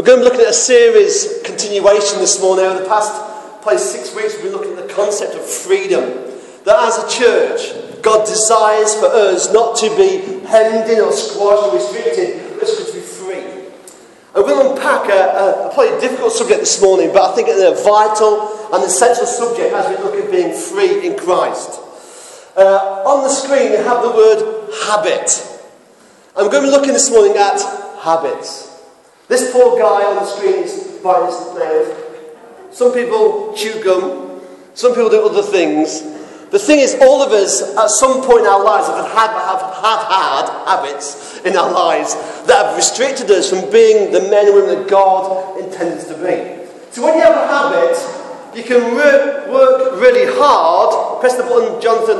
We're going to be looking at a series continuation this morning. Over the past probably six weeks, we've been looking at the concept of freedom. That as a church, God desires for us not to be hemmed in or squashed or restricted, but to be free. And we'll unpack a, a, a probably difficult subject this morning, but I think it's a vital and essential subject as we look at being free in Christ. Uh, on the screen, you have the word habit. We're going to be looking this morning at habits. This poor guy on the screen is biting his nails. Some people chew gum. Some people do other things. The thing is, all of us, at some point in our lives, have had, have, have had habits in our lives that have restricted us from being the men and women that God intended us to be. So when you have a habit, you can work, work really hard. Press the button, Jonathan.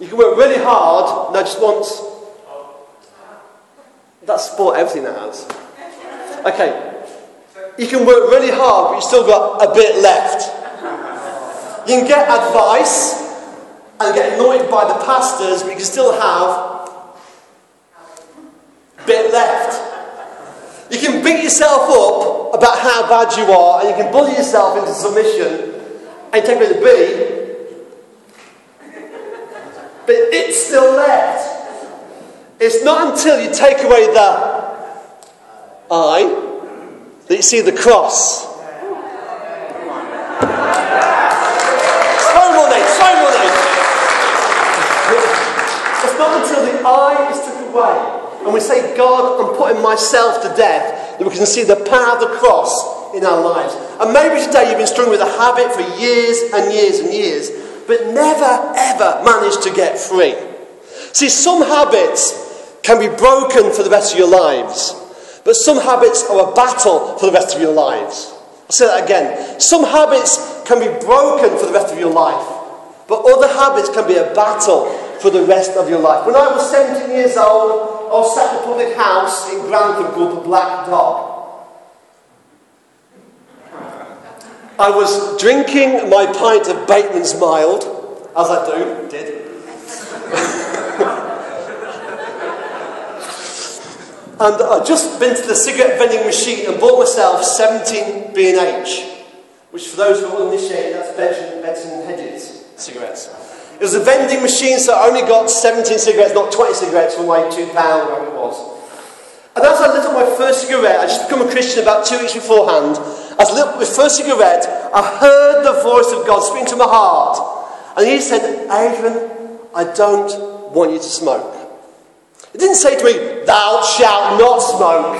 You can work really hard. Now, just once. That's sport everything that has. Okay. You can work really hard, but you've still got a bit left. You can get advice and get annoyed by the pastors, but you can still have a bit left. You can beat yourself up about how bad you are, and you can bully yourself into submission, and take away the B, but it's still left. It's not until you take away the I that you see the cross. So money, so money. It's not until the I is took away and we say, God, I'm putting myself to death, that we can see the power of the cross in our lives. And maybe today you've been struggling with a habit for years and years and years, but never ever managed to get free. See, some habits can be broken for the rest of your lives. But some habits are a battle for the rest of your lives. I'll say that again. Some habits can be broken for the rest of your life, but other habits can be a battle for the rest of your life. When I was 17 years old, I was sat in a public house in Grantham called the Black Dog. I was drinking my pint of Bateman's Mild, as I do, did. And I'd just been to the cigarette vending machine and bought myself 17 B&H, which for those who are uninitiated, that's Benson, Benson Hedges cigarettes. It was a vending machine, so I only got 17 cigarettes, not 20 cigarettes for my £2, whatever it was. And as I lit up my first cigarette, I just become a Christian about two weeks beforehand. As I lit up my first cigarette, I heard the voice of God speaking to my heart. And he said, Adrian, I don't want you to smoke. It didn't say to me, Thou shalt not smoke.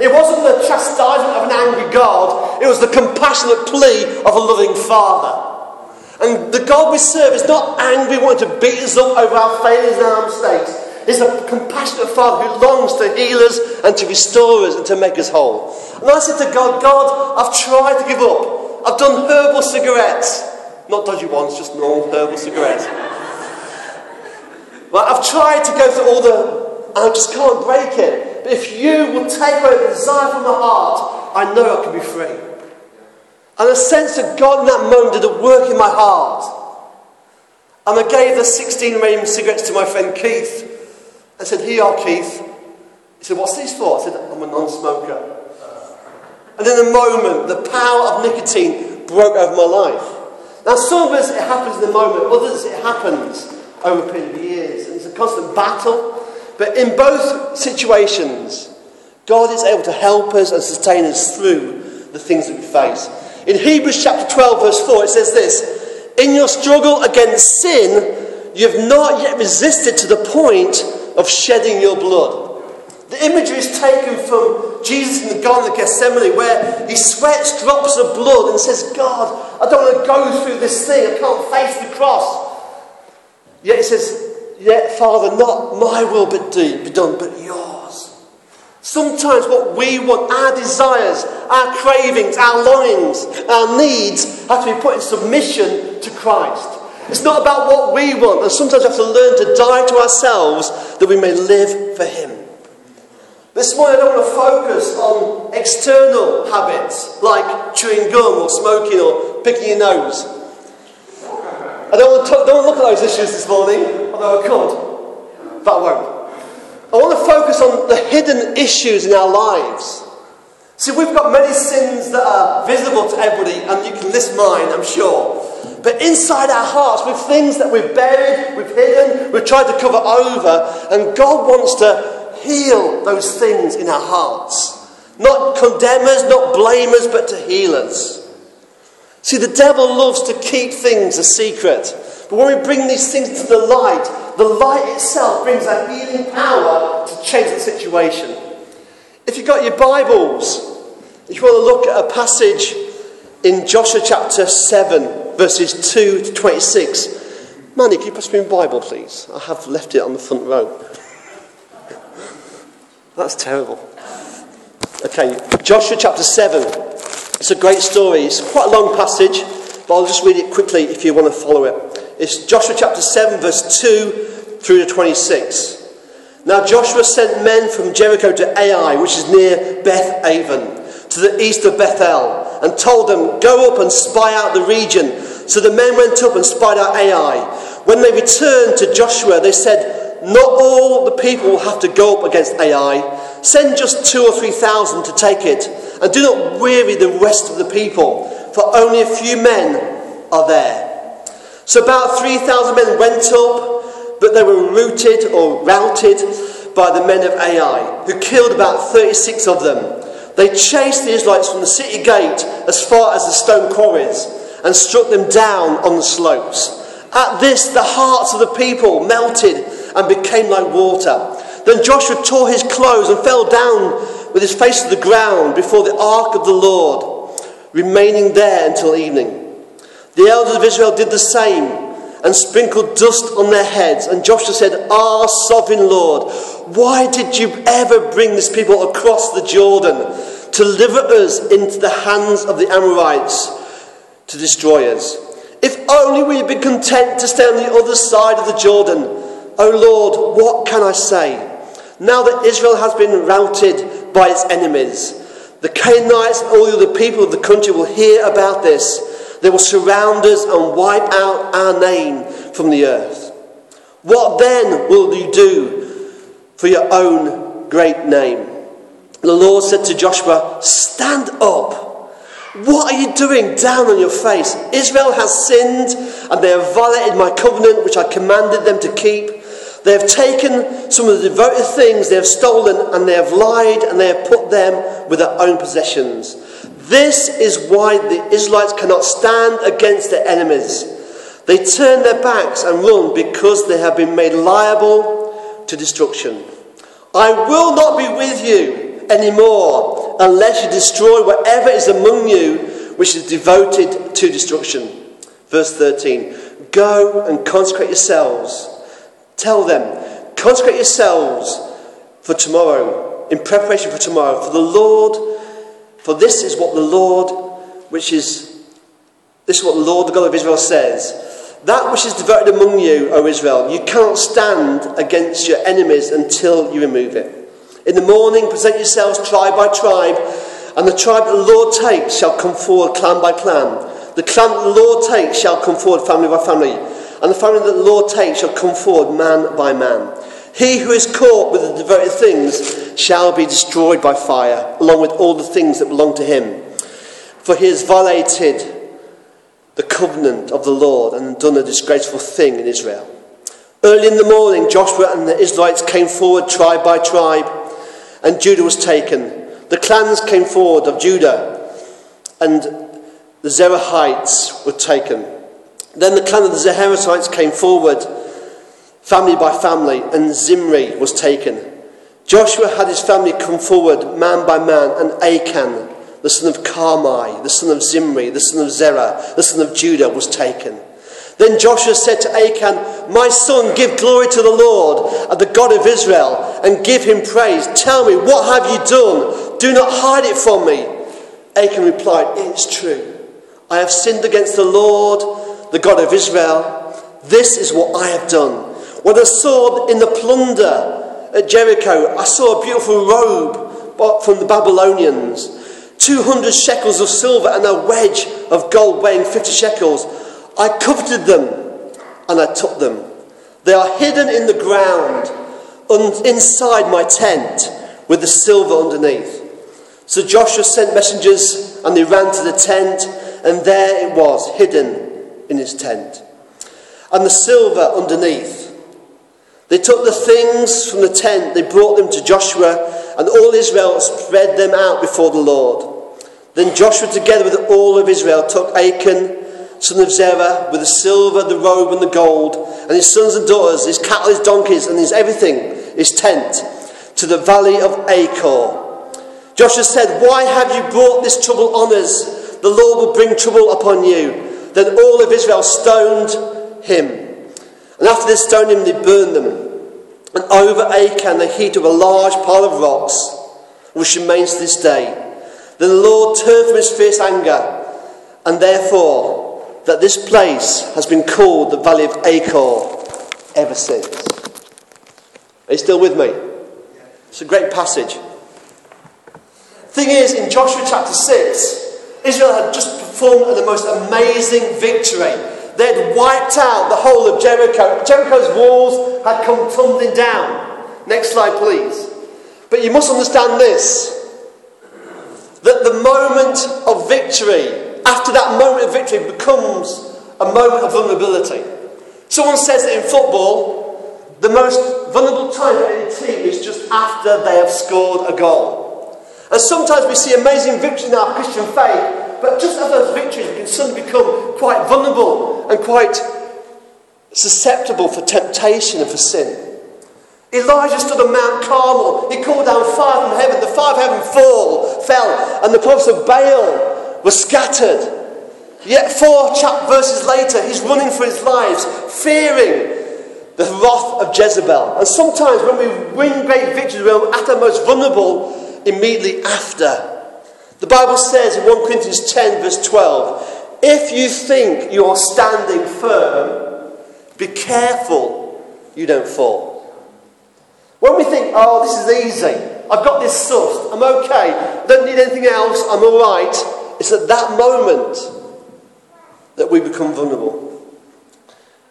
It wasn't the chastisement of an angry God, it was the compassionate plea of a loving Father. And the God we serve is not angry, wanting to beat us up over our failures and our mistakes. He's a compassionate Father who longs to heal us and to restore us and to make us whole. And I said to God, God, I've tried to give up. I've done herbal cigarettes. Not dodgy ones, just normal herbal cigarettes. Well, I've tried to go through all the, I just can't break it. But if you will take away the desire from my heart, I know I can be free. And a sense that God in that moment did a work in my heart. And I gave the 16 remaining cigarettes to my friend Keith. I said, Here you are, Keith. He said, What's these for? I said, I'm a non smoker. And in a moment, the power of nicotine broke over my life. Now, some of us, it happens in the moment, others, it happens over a period of years. And it's a constant battle. But in both situations, God is able to help us and sustain us through the things that we face. In Hebrews chapter 12, verse 4, it says this In your struggle against sin, you have not yet resisted to the point of shedding your blood. The imagery is taken from Jesus in the Garden of Gethsemane, where he sweats drops of blood and says, God, I don't want to go through this thing. I can't face the cross. Yet it says, Yet, Father, not my will but do, be done, but yours. Sometimes what we want, our desires, our cravings, our longings, our needs, have to be put in submission to Christ. It's not about what we want, and sometimes we have to learn to die to ourselves that we may live for Him. This morning, I don't want to focus on external habits like chewing gum or smoking or picking your nose. I don't want, to talk, don't look at those issues this morning, although I could, but I won't. I want to focus on the hidden issues in our lives See, we've got many sins that are visible to everybody, and you can list mine, I'm sure. But inside our hearts, with things that we've buried, we've hidden, we've tried to cover over, and God wants to heal those things in our hearts. Not condemn us, not blame us, but to heal us. See, the devil loves to keep things a secret. But when we bring these things to the light, the light itself brings a healing power to change the situation. If you've got your Bibles, if you want to look at a passage in Joshua chapter 7, verses 2 to 26. Manny, can you pass me a Bible, please? I have left it on the front row. That's terrible. Okay, Joshua chapter 7. It's a great story. It's quite a long passage, but I'll just read it quickly if you want to follow it. It's Joshua chapter 7, verse 2 through to 26. Now Joshua sent men from Jericho to Ai, which is near Beth Aven, to the east of Bethel, and told them, Go up and spy out the region. So the men went up and spied out Ai. When they returned to Joshua, they said, Not all the people will have to go up against Ai. Send just two or three thousand to take it, and do not weary the rest of the people, for only a few men are there. So about 3,000 men went up, but they were routed or routed by the men of Ai, who killed about 36 of them. They chased the Israelites from the city gate as far as the stone quarries and struck them down on the slopes. At this, the hearts of the people melted and became like water. Then Joshua tore his clothes and fell down with his face to the ground before the ark of the Lord, remaining there until evening. The elders of Israel did the same and sprinkled dust on their heads. And Joshua said, Ah, sovereign Lord, why did you ever bring this people across the Jordan? to deliver us into the hands of the Amorites to destroy us. If only we had been content to stay on the other side of the Jordan. O Lord, what can I say? Now that Israel has been routed by its enemies, the Canaanites and all the other people of the country will hear about this. They will surround us and wipe out our name from the earth. What then will you do for your own great name? The Lord said to Joshua, Stand up. What are you doing down on your face? Israel has sinned and they have violated my covenant which I commanded them to keep. They have taken some of the devoted things they have stolen and they have lied and they have put them with their own possessions. This is why the Israelites cannot stand against their enemies. They turn their backs and run because they have been made liable to destruction. I will not be with you anymore unless you destroy whatever is among you which is devoted to destruction. Verse 13 Go and consecrate yourselves. Tell them, consecrate yourselves for tomorrow, in preparation for tomorrow. For the Lord, for this is what the Lord, which is, this is what the Lord, the God of Israel, says. That which is devoted among you, O Israel, you cannot stand against your enemies until you remove it. In the morning, present yourselves tribe by tribe, and the tribe that the Lord takes shall come forward clan by clan. The clan that the Lord takes shall come forward family by family, and the family that the Lord takes shall come forward man by man. He who is caught with the devoted things shall be destroyed by fire, along with all the things that belong to him. For he has violated the covenant of the Lord and done a disgraceful thing in Israel. Early in the morning, Joshua and the Israelites came forward tribe by tribe and Judah was taken. The clans came forward of Judah, and the Zerahites were taken. Then the clan of the Zerahitites came forward, family by family, and Zimri was taken. Joshua had his family come forward, man by man, and Achan, the son of Carmi, the son of Zimri, the son of Zerah, the son of Judah, was taken. Then Joshua said to Achan, My son, give glory to the Lord, and the God of Israel, and give him praise. Tell me, what have you done? Do not hide it from me. Achan replied, It is true. I have sinned against the Lord, the God of Israel. This is what I have done. When I saw in the plunder at Jericho, I saw a beautiful robe bought from the Babylonians, 200 shekels of silver and a wedge of gold weighing 50 shekels. I coveted them and I took them. They are hidden in the ground inside my tent with the silver underneath. So Joshua sent messengers, and they ran to the tent, and there it was, hidden in his tent. And the silver underneath. They took the things from the tent, they brought them to Joshua, and all Israel spread them out before the Lord. Then Joshua, together with all of Israel, took Achan, son of Zerah, with the silver, the robe, and the gold, and his sons and daughters, his cattle, his donkeys, and his everything, his tent, to the valley of Achor. Joshua said, Why have you brought this trouble on us? The Lord will bring trouble upon you. Then all of Israel stoned him. And after they stoned him, they burned them. And over Achan they heaped up a large pile of rocks, which remains to this day. Then the Lord turned from his fierce anger, and therefore that this place has been called the Valley of Achor ever since. Are you still with me? It's a great passage. Thing is, in Joshua chapter 6, Israel had just performed the most amazing victory. They had wiped out the whole of Jericho. Jericho's walls had come tumbling down. Next slide, please. But you must understand this that the moment of victory after that moment of victory becomes a moment of vulnerability. Someone says that in football, the most vulnerable time for any team is just after they have scored a goal. And sometimes we see amazing victories in our Christian faith, but just after those victories, we can suddenly become quite vulnerable and quite susceptible for temptation and for sin. Elijah stood on Mount Carmel. He called down fire from heaven. The fire of heaven fall, fell, and the prophets of Baal were scattered. Yet, four chap verses later, he's running for his lives, fearing the wrath of Jezebel. And sometimes when we win great victories, we're at our most vulnerable immediately after. The Bible says in 1 Corinthians 10, verse 12, if you think you're standing firm, be careful you don't fall. When we think, oh, this is easy, I've got this sussed, I'm okay, don't need anything else, I'm all right, it's at that moment that we become vulnerable.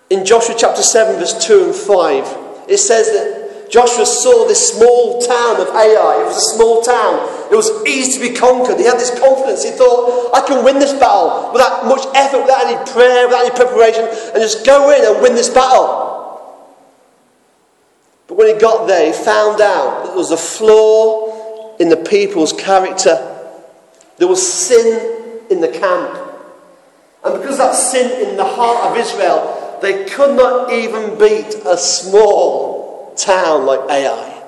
In Joshua chapter 7, verse 2 and 5, it says that Joshua saw this small town of Ai. It was a small town. It was easy to be conquered. He had this confidence. He thought, I can win this battle without much effort, without any prayer, without any preparation, and just go in and win this battle. But when he got there, he found out that there was a flaw in the people's character. There was sin in the camp. And because of that sin in the heart of Israel, they could not even beat a small town like Ai.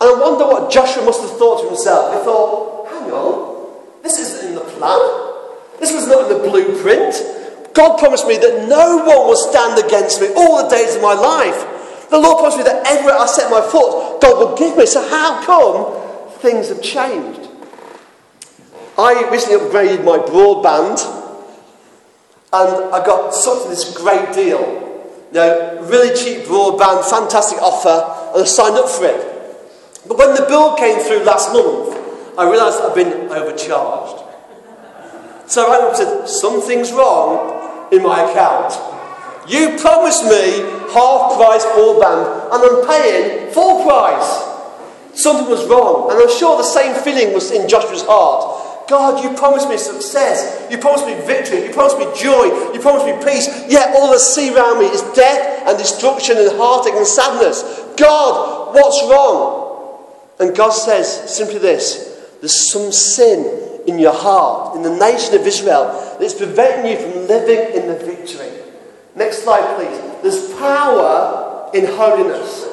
And I wonder what Joshua must have thought to himself. He thought, hang on, this isn't in the plan. This was not in the blueprint. God promised me that no one will stand against me all the days of my life. The Lord promised me that everywhere I set my foot, God will give me. So how come things have changed? I recently upgraded my broadband and I got such this great deal. You know, really cheap broadband, fantastic offer, and I signed up for it. But when the bill came through last month, I realised I'd been overcharged. So I rang up and said, Something's wrong in my account. You promised me half price broadband, and I'm paying full price. Something was wrong, and I'm sure the same feeling was in Joshua's heart. God, you promised me success. You promised me victory. You promised me joy. You promised me peace. Yet all I see around me is death and destruction and heartache and sadness. God, what's wrong? And God says simply this there's some sin in your heart, in the nation of Israel, that's preventing you from living in the victory. Next slide, please. There's power in holiness.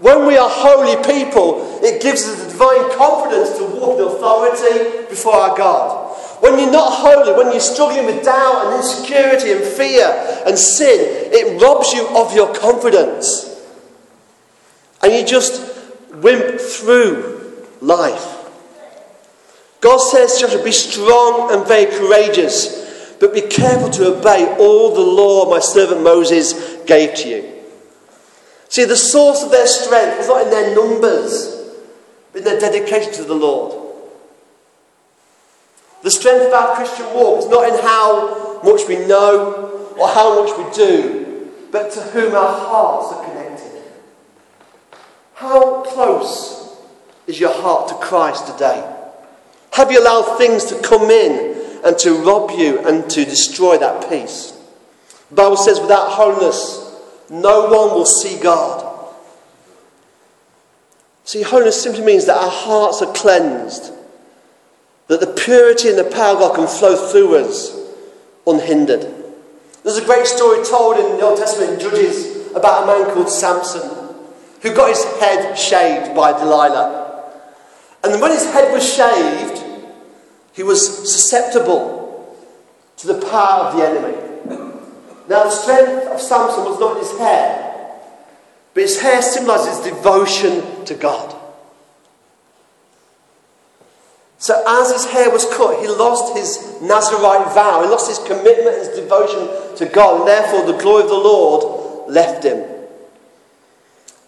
When we are holy people, it gives us the divine confidence to walk in authority before our God. When you're not holy, when you're struggling with doubt and insecurity and fear and sin, it robs you of your confidence. And you just wimp through life. God says to be strong and very courageous, but be careful to obey all the law my servant Moses gave to you. See, the source of their strength is not in their numbers, but in their dedication to the Lord. The strength of our Christian walk is not in how much we know or how much we do, but to whom our hearts are connected. How close is your heart to Christ today? Have you allowed things to come in and to rob you and to destroy that peace? The Bible says, without holiness, no one will see God. See, holiness simply means that our hearts are cleansed, that the purity and the power of God can flow through us unhindered. There's a great story told in the Old Testament in Judges about a man called Samson who got his head shaved by Delilah. And when his head was shaved, he was susceptible to the power of the enemy. Now, the strength of Samson was not in his hair, but his hair symbolizes devotion to God. So, as his hair was cut, he lost his Nazarite vow, he lost his commitment, his devotion to God, and therefore the glory of the Lord left him.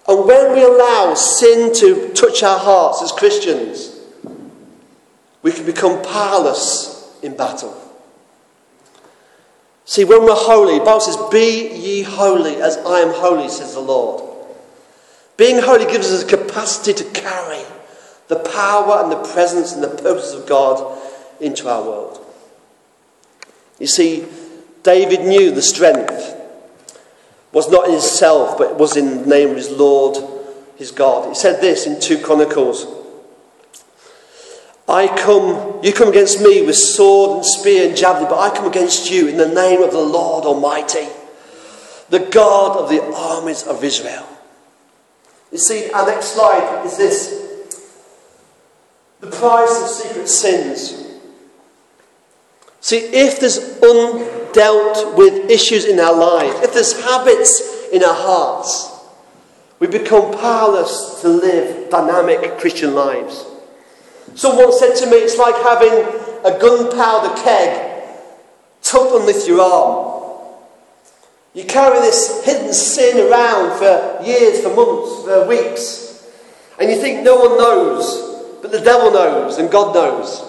And when we allow sin to touch our hearts as Christians, we can become powerless in battle. See, when we're holy, the Bible says, Be ye holy as I am holy, says the Lord. Being holy gives us a capacity to carry the power and the presence and the purposes of God into our world. You see, David knew the strength was not in himself, but was in the name of his Lord, his God. He said this in 2 Chronicles I come, you come against me with sword and spear and javelin, but I come against you in the name of the Lord Almighty, the God of the armies of Israel. You see, our next slide is this the price of secret sins. See, if there's undealt with issues in our lives, if there's habits in our hearts, we become powerless to live dynamic Christian lives. Someone said to me, it's like having a gunpowder keg tucked underneath your arm. You carry this hidden sin around for years, for months, for weeks, and you think no one knows, but the devil knows and God knows.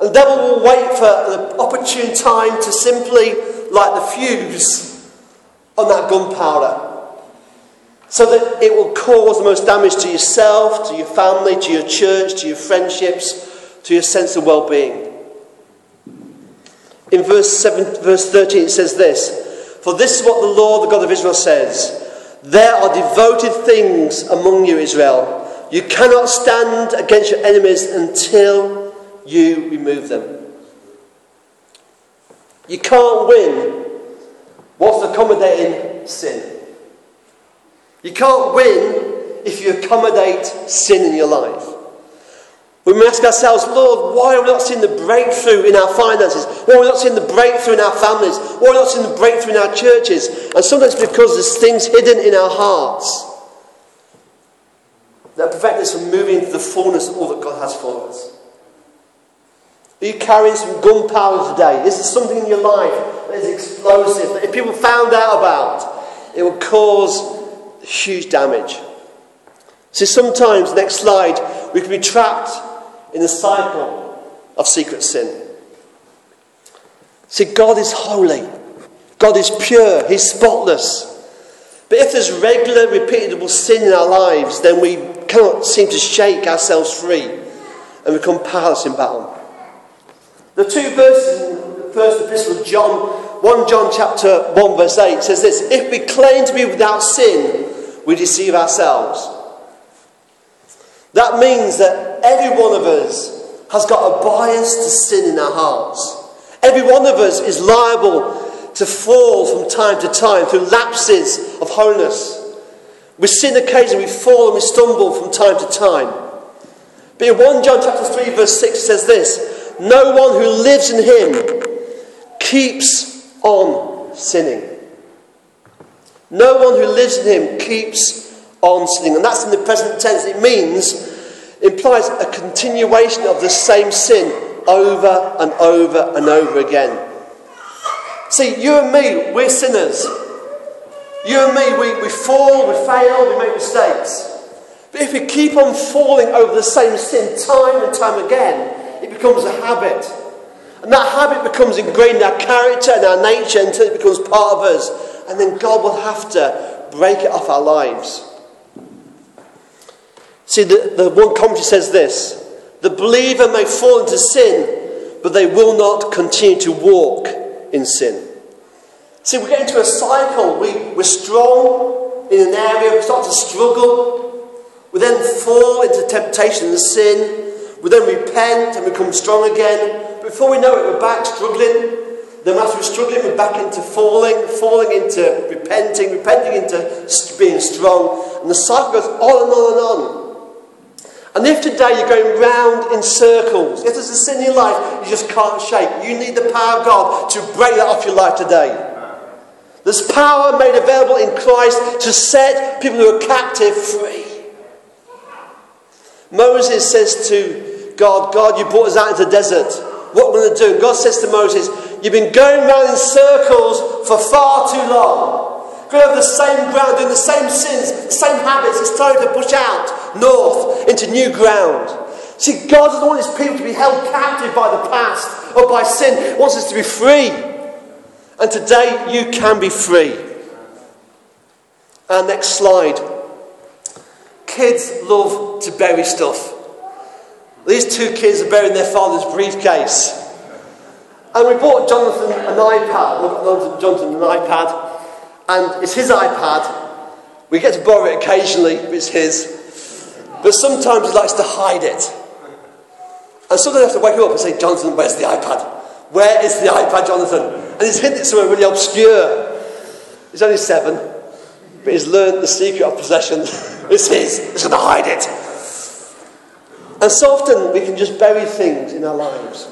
And the devil will wait for an opportune time to simply light the fuse on that gunpowder so that it will cause the most damage to yourself, to your family, to your church, to your friendships, to your sense of well being. In verse, 7, verse 13, it says this For this is what the Lord, the God of Israel, says There are devoted things among you, Israel. You cannot stand against your enemies until you remove them. You can't win whilst accommodating sin. You can't win if you accommodate sin in your life. We must ask ourselves, Lord, why are we not seeing the breakthrough in our finances? Why are we not seeing the breakthrough in our families? Why are we not seeing the breakthrough in our churches? And sometimes because there's things hidden in our hearts that prevent us from moving into the fullness of all that God has for us. Are you carrying some gunpowder today? Is there something in your life that is explosive that if people found out about, it would cause huge damage. See, sometimes, next slide, we can be trapped in the cycle of secret sin. See, God is holy, God is pure, He's spotless. But if there's regular, repeatable sin in our lives, then we cannot seem to shake ourselves free and become powerless in battle. The two verses in the first epistle of John, 1 John chapter 1 verse 8 says this, If we claim to be without sin, we deceive ourselves. That means that every one of us has got a bias to sin in our hearts. Every one of us is liable to fall from time to time through lapses of holiness. We sin occasionally, we fall and we stumble from time to time. But in 1 John chapter 3, verse 6 says this No one who lives in him keeps on sinning. No one who lives in him keeps on sinning. And that's in the present tense. It means, implies a continuation of the same sin over and over and over again. See, you and me, we're sinners. You and me, we, we fall, we fail, we make mistakes. But if we keep on falling over the same sin time and time again, it becomes a habit. And that habit becomes ingrained in our character and our nature until it becomes part of us and then God will have to break it off our lives. See, the, the one commentary says this The believer may fall into sin, but they will not continue to walk in sin. See, we get into a cycle. We, we're strong in an area, we start to struggle. We then fall into temptation and sin. We then repent and become strong again. Before we know it, we're back struggling. Then after we're struggling, we're back into falling, falling into repenting, repenting into being strong. And the cycle goes on and on and on. And if today you're going round in circles, if there's a sin in your life you just can't shake, you need the power of God to break that off your life today. There's power made available in Christ to set people who are captive free. Moses says to God, God, you brought us out into the desert. What are we going to do? And God says to Moses, You've been going round in circles for far too long. Going over the same ground, doing the same sins, the same habits. It's time to push out north into new ground. See, God doesn't want his people to be held captive by the past or by sin. He wants us to be free. And today you can be free. Our next slide. Kids love to bury stuff. These two kids are burying their father's briefcase. And we bought Jonathan an iPad. Jonathan an iPad and it's his iPad. We get to borrow it occasionally, it's his. But sometimes he likes to hide it. And sometimes I have to wake him up and say, Jonathan, where's the iPad? Where is the iPad, Jonathan? And he's hidden it somewhere really obscure. He's only seven, but he's learned the secret of possession. it's his. He's going to hide it. And so often we can just bury things in our lives.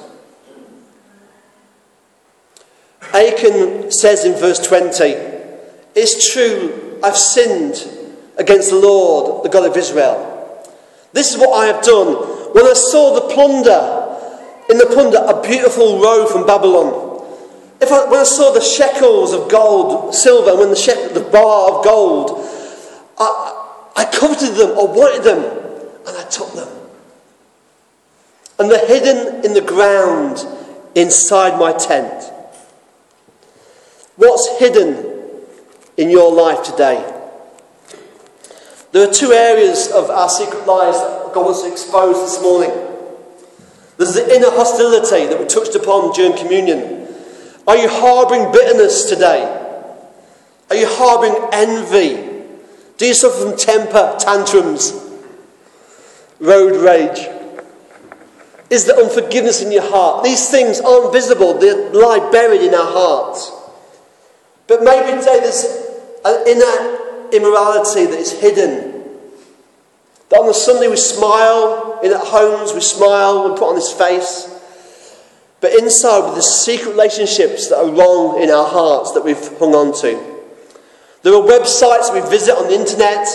Achan says in verse 20, it's true, I've sinned against the Lord, the God of Israel. This is what I have done. When I saw the plunder, in the plunder, a beautiful robe from Babylon. If I, when I saw the shekels of gold, silver, when the, shekel, the bar of gold, I, I coveted them I wanted them, and I took them. And they're hidden in the ground inside my tent. What's hidden in your life today. There are two areas of our secret lives that God wants to expose this morning. There's the inner hostility that we touched upon during communion. Are you harbouring bitterness today? Are you harbouring envy? Do you suffer from temper tantrums? Road rage? Is there unforgiveness in your heart? These things aren't visible, they lie buried in our hearts. But maybe today there's an inner immorality that is hidden. That on the Sunday we smile, in at homes we smile, we put on this face. But inside, with the secret relationships that are wrong in our hearts that we've hung on to. There are websites we visit on the internet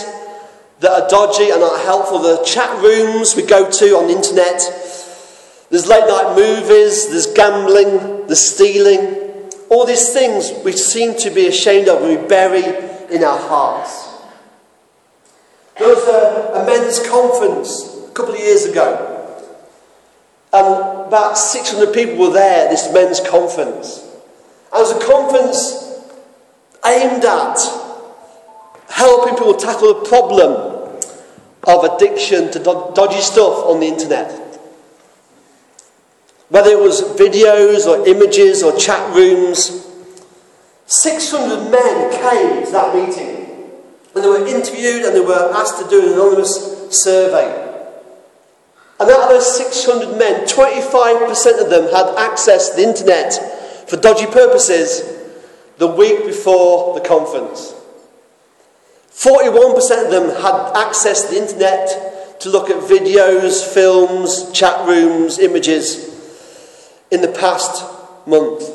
that are dodgy and not helpful. The chat rooms we go to on the internet. There's late night movies, there's gambling, there's stealing, all these things we seem to be ashamed of and we bury in our hearts. There was a, a men's conference a couple of years ago. And about 600 people were there at this men's conference. And it was a conference aimed at helping people tackle the problem of addiction to dodgy stuff on the internet. Whether it was videos or images or chat rooms, 600 men came to that meeting. And they were interviewed and they were asked to do an anonymous survey. And out of those 600 men, 25% of them had access to the internet for dodgy purposes the week before the conference. 41% of them had access to the internet to look at videos, films, chat rooms, images in the past month.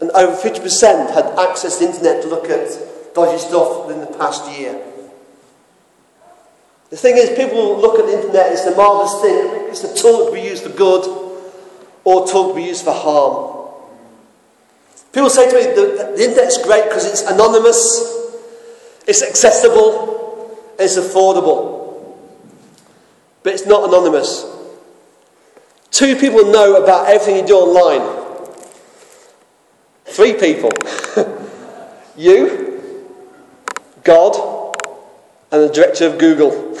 And over 50% had accessed the internet to look at dodgy stuff in the past year. The thing is, people look at the internet, it's a marvellous thing. It's a tool can be used for good or a tool can be used for harm. People say to me, the, the internet's great because it's anonymous, it's accessible, it's affordable. But it's not anonymous. Two people know about everything you do online. Three people. you, God, and the director of Google.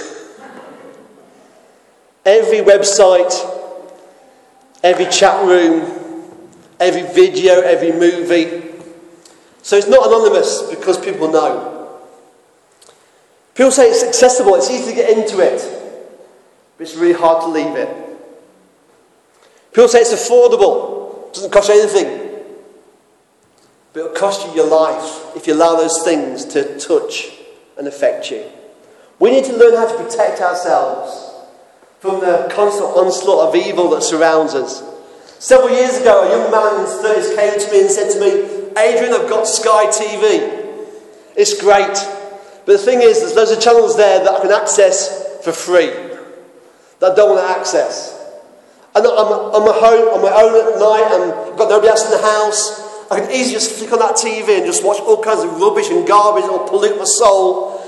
Every website, every chat room, every video, every movie. So it's not anonymous because people know. People say it's accessible, it's easy to get into it, but it's really hard to leave it. People say it's affordable, it doesn't cost you anything, but it'll cost you your life if you allow those things to touch and affect you. We need to learn how to protect ourselves from the constant onslaught of evil that surrounds us. Several years ago, a young man in his 30s came to me and said to me, Adrian, I've got Sky TV. It's great. But the thing is, there's loads of channels there that I can access for free that I don't want to access. And I'm, I'm at home on my own at night and I've got nobody else in the house. I can easily just flick on that TV and just watch all kinds of rubbish and garbage that will pollute my soul.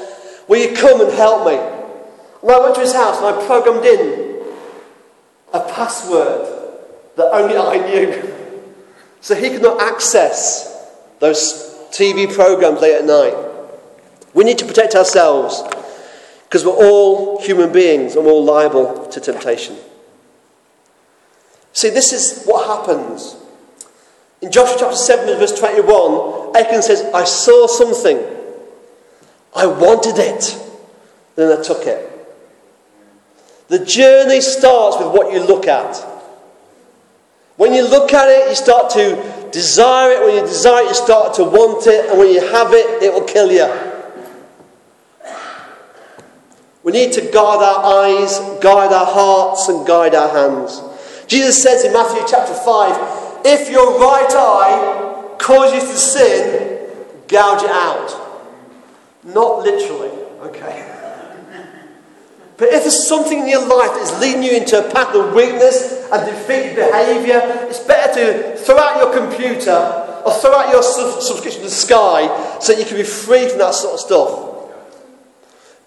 Will you come and help me? And I went to his house and I programmed in a password that only I knew. So he could not access those TV programs late at night. We need to protect ourselves because we're all human beings and we're all liable to temptation. See, this is what happens. In Joshua chapter 7, verse 21, Achan says, I saw something. I wanted it. Then I took it. The journey starts with what you look at. When you look at it, you start to desire it. When you desire it, you start to want it. And when you have it, it will kill you. We need to guard our eyes, guide our hearts, and guide our hands. Jesus says in Matthew chapter 5 if your right eye causes you to sin, gouge it out. Not literally, okay? But if there's something in your life that is leading you into a path of weakness and defeated behaviour, it's better to throw out your computer or throw out your subscription to Sky so you can be free from that sort of stuff.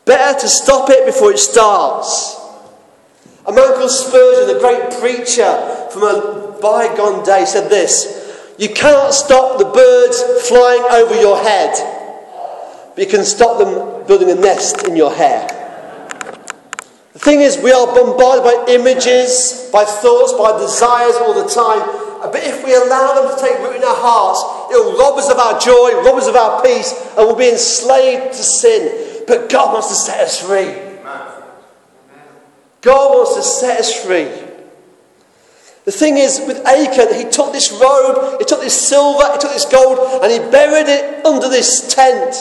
Better to stop it before it starts. A man called Spurgeon, a great preacher from a bygone day, said this You cannot stop the birds flying over your head, but you can stop them building a nest in your hair. The thing is, we are bombarded by images, by thoughts, by desires all the time. But if we allow them to take root in our hearts, it will rob us of our joy, rob us of our peace, and we'll be enslaved to sin. But God wants to set us free. God wants to set us free. The thing is, with Achan, he took this robe, he took this silver, he took this gold, and he buried it under this tent.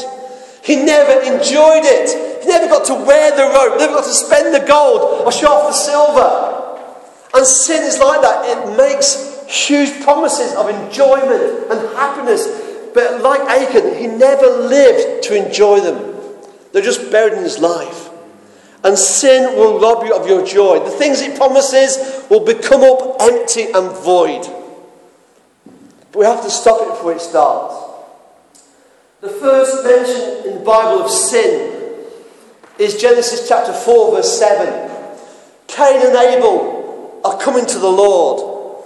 He never enjoyed it. He never got to wear the robe, never got to spend the gold or show off the silver. And sin is like that. It makes huge promises of enjoyment and happiness. But like Achan, he never lived to enjoy them. They're just buried in his life. And sin will rob you of your joy. The things it promises will become up empty and void. But we have to stop it before it starts. The first mention in the Bible of sin is Genesis chapter 4, verse 7. Cain and Abel are coming to the Lord.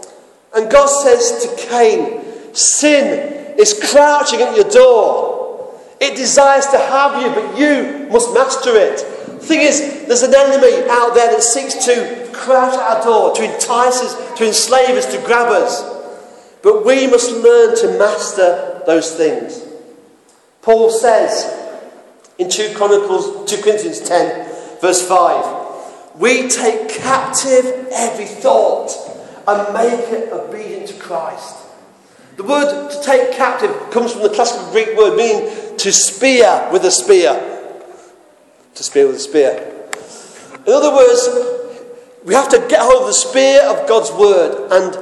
And God says to Cain, Sin is crouching at your door. It desires to have you, but you must master it. Thing is, there's an enemy out there that seeks to crouch at our door, to entice us, to enslave us, to grab us. But we must learn to master those things. Paul says in 2 Chronicles, 2 Corinthians 10, verse 5, we take captive every thought and make it obedient to Christ. The word to take captive comes from the classical Greek word meaning to spear with a spear. To spear with a spear. In other words, we have to get hold of the spear of God's word and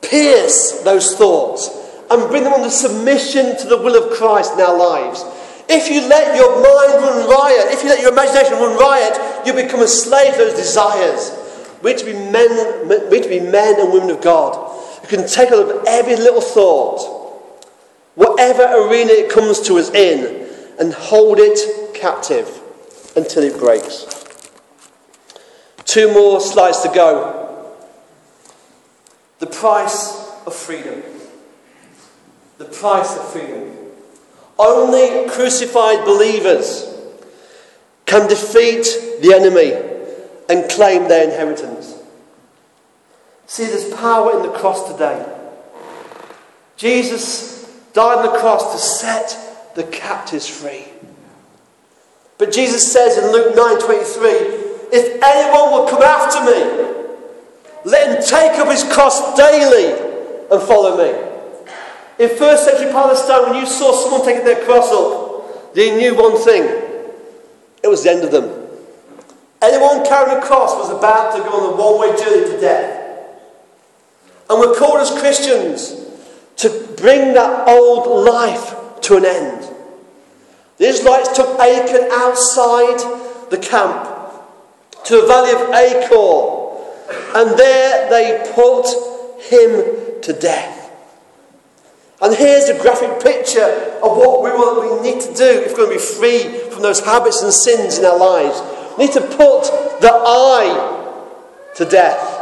pierce those thoughts and bring them under submission to the will of Christ in our lives. If you let your mind run riot, if you let your imagination run riot, you become a slave to those desires. We need to be men, we need to be men and women of God who can take hold of every little thought, whatever arena it comes to us in, and hold it captive until it breaks. Two more slides to go. The price of freedom the price of freedom. Only crucified believers can defeat the enemy and claim their inheritance. See, there's power in the cross today. Jesus died on the cross to set the captives free. But Jesus says in Luke 9:23, if anyone will come after me, let him take up his cross daily and follow me. In first century Palestine, when you saw someone taking their cross up, they knew one thing it was the end of them. Anyone carrying a cross was about to go on a one way journey to death. And we're called as Christians to bring that old life to an end. The Israelites took Achan outside the camp to the valley of Achor, and there they put him to death. And here's a graphic picture of what we, what we need to do if we're going to be free from those habits and sins in our lives. We need to put the I to death.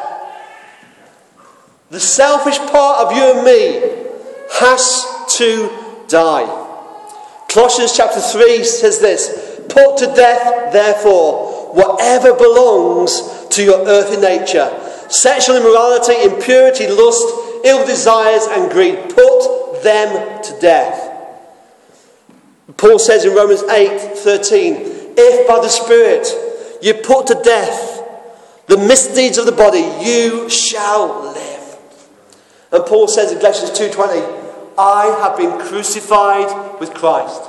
The selfish part of you and me has to die. Colossians chapter 3 says this Put to death, therefore, whatever belongs to your earthly nature sexual immorality, impurity, lust, ill desires, and greed. Put them to death. Paul says in Romans 8 13, if by the Spirit you put to death the misdeeds of the body, you shall live. And Paul says in Galatians 2:20, I have been crucified with Christ.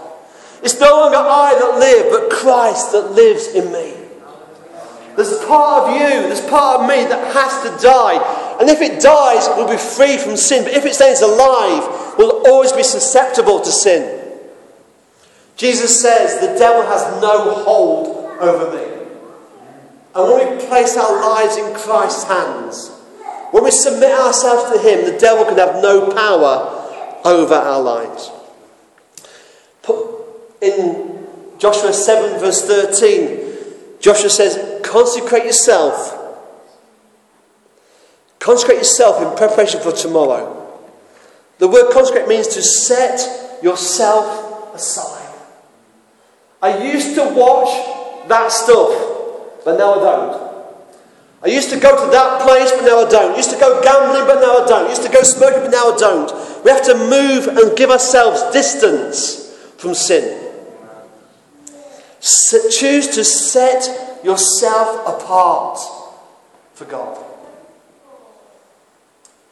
It's no longer I that live, but Christ that lives in me. There's part of you, there's part of me that has to die. And if it dies, we'll be free from sin. But if it stays alive, we'll always be susceptible to sin. Jesus says, The devil has no hold over me. And when we place our lives in Christ's hands, when we submit ourselves to Him, the devil can have no power over our lives. In Joshua 7, verse 13, Joshua says, consecrate yourself. Consecrate yourself in preparation for tomorrow. The word consecrate means to set yourself aside. I used to watch that stuff, but now I don't. I used to go to that place, but now I don't. I used to go gambling, but now I don't. I used to go smoking, but now I don't. We have to move and give ourselves distance from sin choose to set yourself apart for God.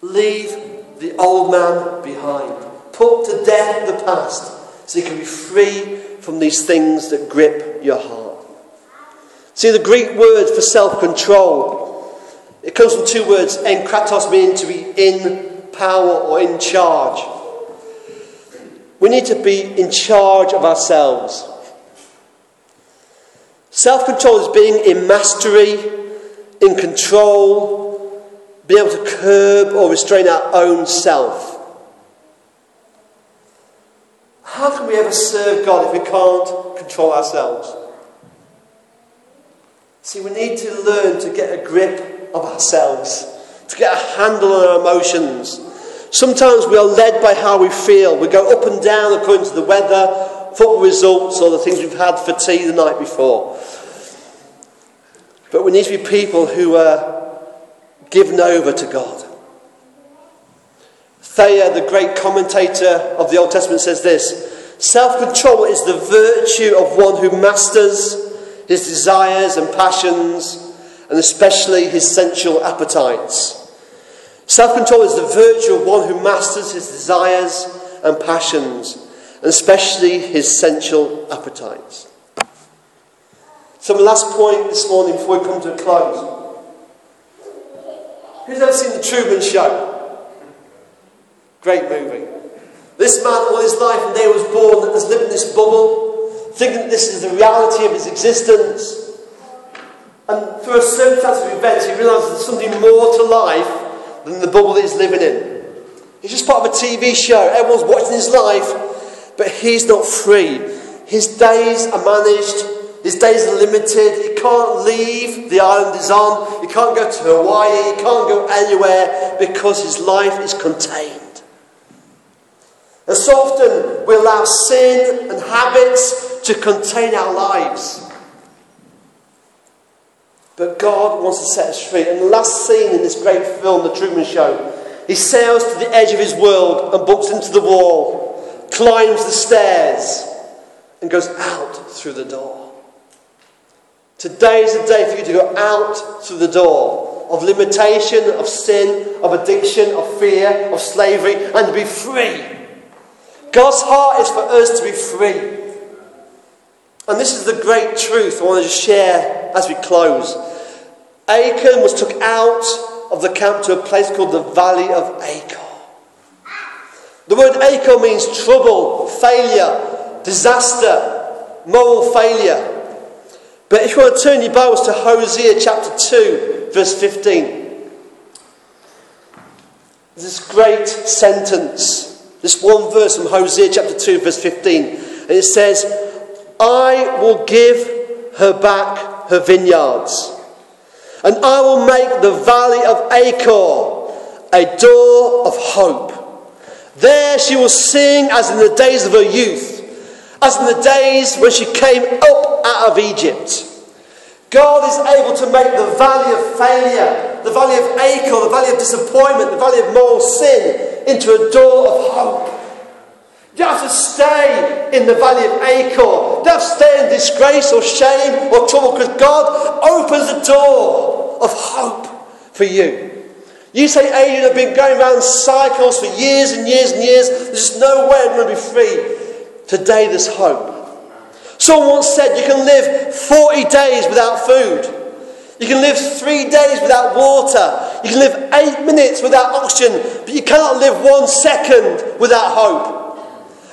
Leave the old man behind. Put to death the past so you can be free from these things that grip your heart. See, the Greek word for self control, it comes from two words, enkratos, meaning to be in power or in charge. We need to be in charge of ourselves. Self control is being in mastery, in control, being able to curb or restrain our own self. How can we ever serve God if we can't control ourselves? See, we need to learn to get a grip of ourselves, to get a handle on our emotions. Sometimes we are led by how we feel. We go up and down according to the weather football results or the things we've had for tea the night before. But we need to be people who are given over to God. Thayer, the great commentator of the Old Testament, says this Self control is the virtue of one who masters his desires and passions, and especially his sensual appetites. Self control is the virtue of one who masters his desires and passions, and especially his sensual appetites. So, my last point this morning before we come to a close. Who's ever seen The Truman Show? Great movie. This man, all his life and day was born, has lived in this bubble, thinking that this is the reality of his existence. And through a circumstance of events, he realizes there's something more to life than the bubble that he's living in. He's just part of a TV show. Everyone's watching his life, but he's not free. His days are managed his days are limited. He can't leave the island he's on. He can't go to Hawaii. He can't go anywhere because his life is contained. And so often we allow sin and habits to contain our lives. But God wants to set us free. And the last scene in this great film, The Truman Show, he sails to the edge of his world and bumps into the wall, climbs the stairs, and goes out through the door. Today is the day for you to go out through the door of limitation, of sin, of addiction, of fear, of slavery, and to be free. God's heart is for us to be free. And this is the great truth I want to share as we close. Achan was took out of the camp to a place called the Valley of Achor. The word Achor means trouble, failure, disaster, moral failure. But if you want to turn your Bibles to Hosea chapter 2, verse 15, this great sentence, this one verse from Hosea chapter 2, verse 15, and it says, I will give her back her vineyards and I will make the valley of Achor a door of hope. There she will sing as in the days of her youth, as in the days when she came up out of Egypt. God is able to make the valley of failure, the valley of Achor, the valley of disappointment, the valley of moral sin, into a door of hope. You have to stay in the valley of Achor. You don't have to stay in disgrace or shame or trouble because God opens the door of hope for you. You say, Adrian, I've been going around cycles for years and years and years. There's just no way I'm going to be free. Today there's hope. Someone once said you can live 40 days without food. You can live three days without water. You can live eight minutes without oxygen, but you cannot live one second without hope.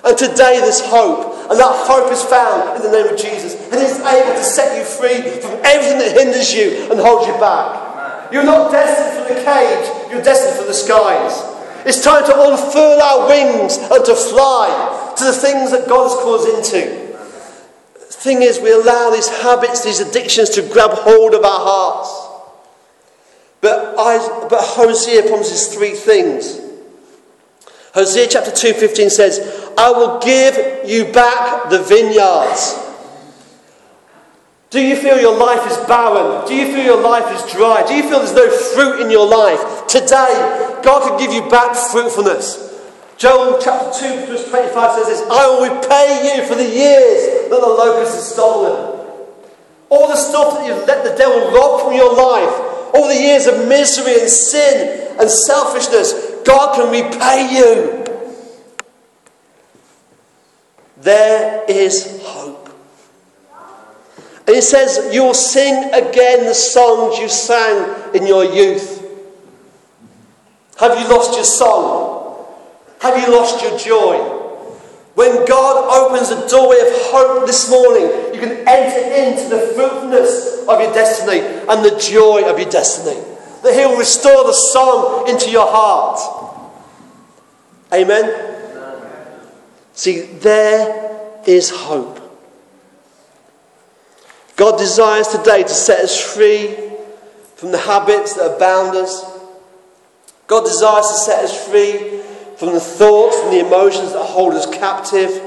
And today there's hope. And that hope is found in the name of Jesus. And He's able to set you free from everything that hinders you and holds you back. You're not destined for the cage, you're destined for the skies. It's time to unfurl our wings and to fly to the things that God has called us into. The thing is, we allow these habits, these addictions to grab hold of our hearts. But, I, but Hosea promises three things. Hosea chapter 2:15 says, "I will give you back the vineyards." Do you feel your life is barren? Do you feel your life is dry? Do you feel there's no fruit in your life? Today, God can give you back fruitfulness. Joel chapter 2, verse 25 says this I will repay you for the years that the locust has stolen. All the stuff that you've let the devil rob from your life, all the years of misery and sin and selfishness, God can repay you. There is hope. And he says, You will sing again the songs you sang in your youth. Have you lost your song? Have you lost your joy? When God opens the doorway of hope this morning, you can enter into the fruitfulness of your destiny and the joy of your destiny. That He will restore the song into your heart. Amen? See, there is hope. God desires today to set us free from the habits that bound us. God desires to set us free from the thoughts, from the emotions that hold us captive.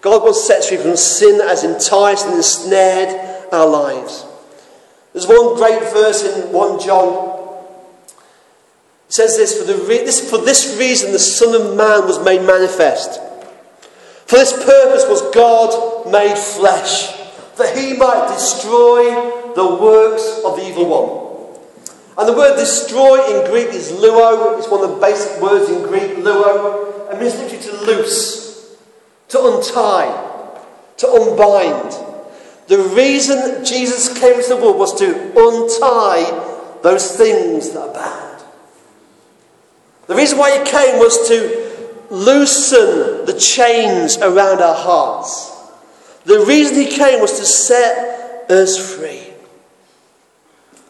God wants to set us free from sin that has enticed and ensnared our lives. There's one great verse in 1 John it says this for, re- this for this reason the Son of Man was made manifest. For this purpose was God made flesh, that he might destroy the works of the evil one. And the word destroy in Greek is luo. It's one of the basic words in Greek, luo. It means literally to loose, to untie, to unbind. The reason Jesus came to the world was to untie those things that are bad. The reason why he came was to loosen the chains around our hearts. The reason he came was to set us free.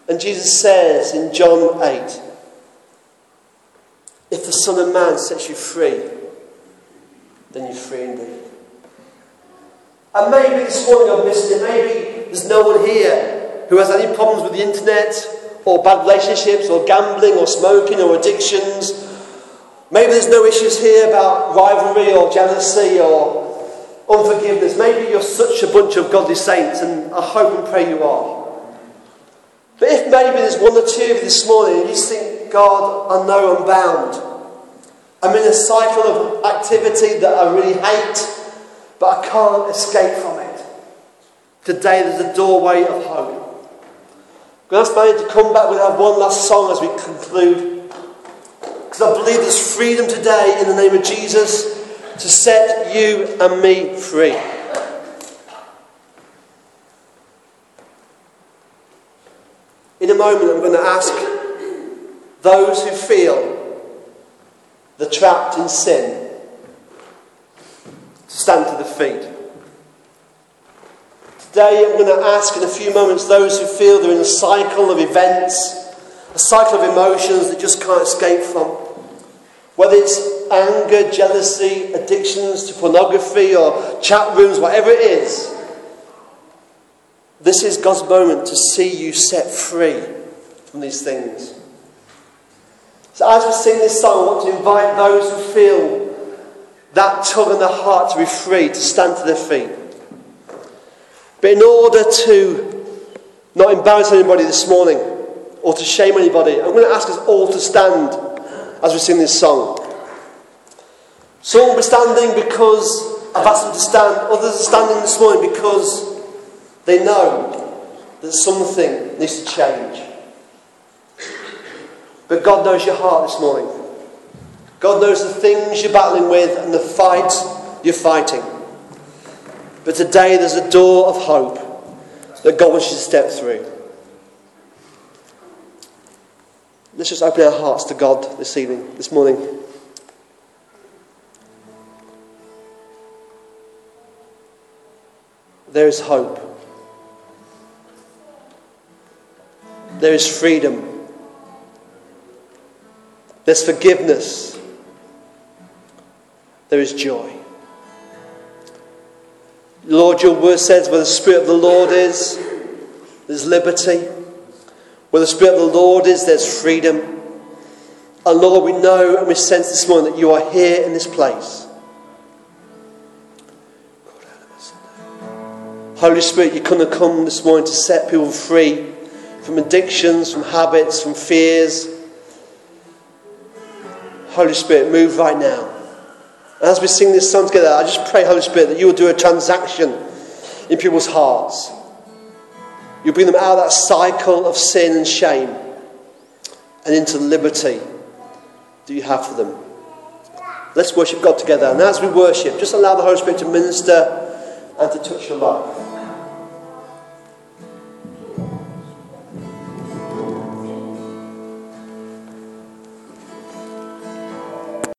And Jesus says in John 8 if the Son of Man sets you free, then you're free indeed. And maybe this morning I've missed it. Maybe there's no one here who has any problems with the internet or bad relationships or gambling or smoking or addictions Maybe there's no issues here about rivalry or jealousy or unforgiveness. Maybe you're such a bunch of godly saints, and I hope and pray you are. But if maybe there's one or two of you this morning and you think, God, I know I'm bound. I'm in a cycle of activity that I really hate, but I can't escape from it. Today there's a doorway of hope. To ask Manny to come back. We'll have one last song as we conclude. Because I believe there's freedom today in the name of Jesus to set you and me free. In a moment, I'm going to ask those who feel they're trapped in sin to stand to the feet. Today, I'm going to ask in a few moments those who feel they're in a cycle of events, a cycle of emotions that just can't escape from. Whether it's anger, jealousy, addictions to pornography or chat rooms, whatever it is, this is God's moment to see you set free from these things. So, as we sing this song, I want to invite those who feel that tug in their heart to be free, to stand to their feet. But in order to not embarrass anybody this morning or to shame anybody, I'm going to ask us all to stand as we sing this song. Some will be standing because I've asked them to stand, others are standing this morning because they know that something needs to change. But God knows your heart this morning. God knows the things you're battling with and the fight you're fighting. But today there's a door of hope that God wants you to step through. Let's just open our hearts to God this evening, this morning. There is hope. There is freedom. There's forgiveness. There is joy. Lord, your word says where the Spirit of the Lord is, there's liberty. Where the Spirit of the Lord is, there's freedom. And Lord, we know and we sense this morning that you are here in this place. Holy Spirit, you couldn't have come this morning to set people free from addictions, from habits, from fears. Holy Spirit, move right now. As we sing this song together, I just pray, Holy Spirit, that you will do a transaction in people's hearts. You bring them out of that cycle of sin and shame and into liberty that you have for them. Let's worship God together. And as we worship, just allow the Holy Spirit to minister and to touch your life.